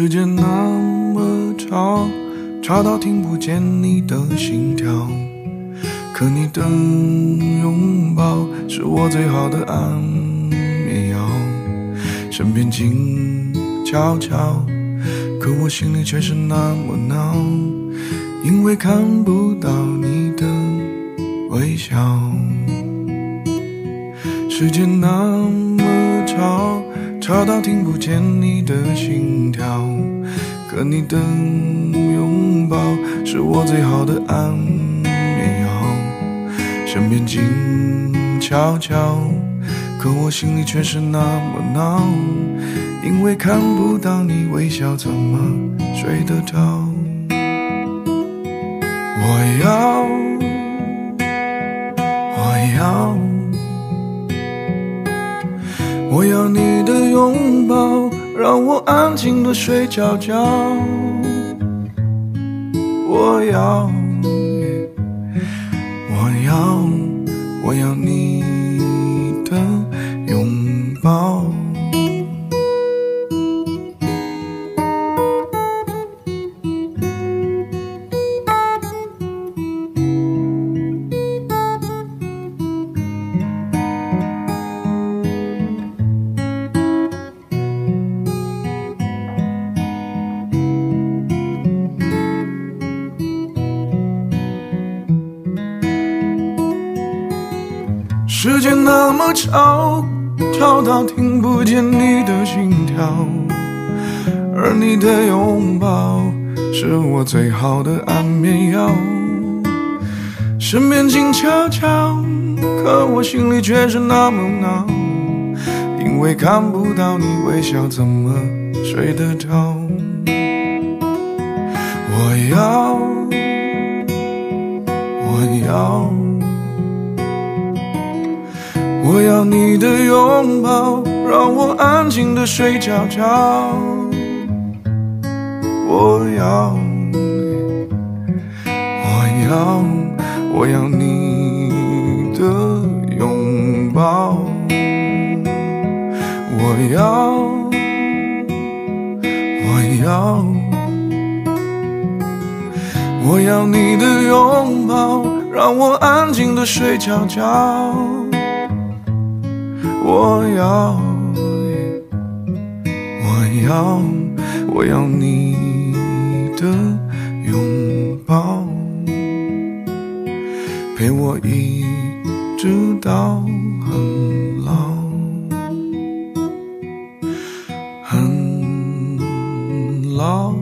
时间那么长，长到听不见你的心跳。可你的拥抱是我最好的安眠药，身边静悄悄，可我心里却是那么闹，因为看不到你的微笑。时间那么长。吵到听不见你的心跳，可你的拥抱是我最好的安眠药。身边静悄悄，可我心里却是那么闹，因为看不到你微笑，怎么睡得着？我要，我要，我要你的拥抱，让我安静的睡觉觉。我要。我要，我要你的拥抱。世界那么吵，吵到听不见你的心跳，而你的拥抱是我最好的安眠药。身边静悄悄，可我心里却是那么闹，因为看不到你微笑，怎么睡得着？我要，我要。我要你的拥抱，让我安静的睡觉觉。我要，我要，我要你的拥抱。我要，我要，我要你的拥抱，让我安静的睡觉觉。我要我要我要你的拥抱。陪我一直到很老。很老。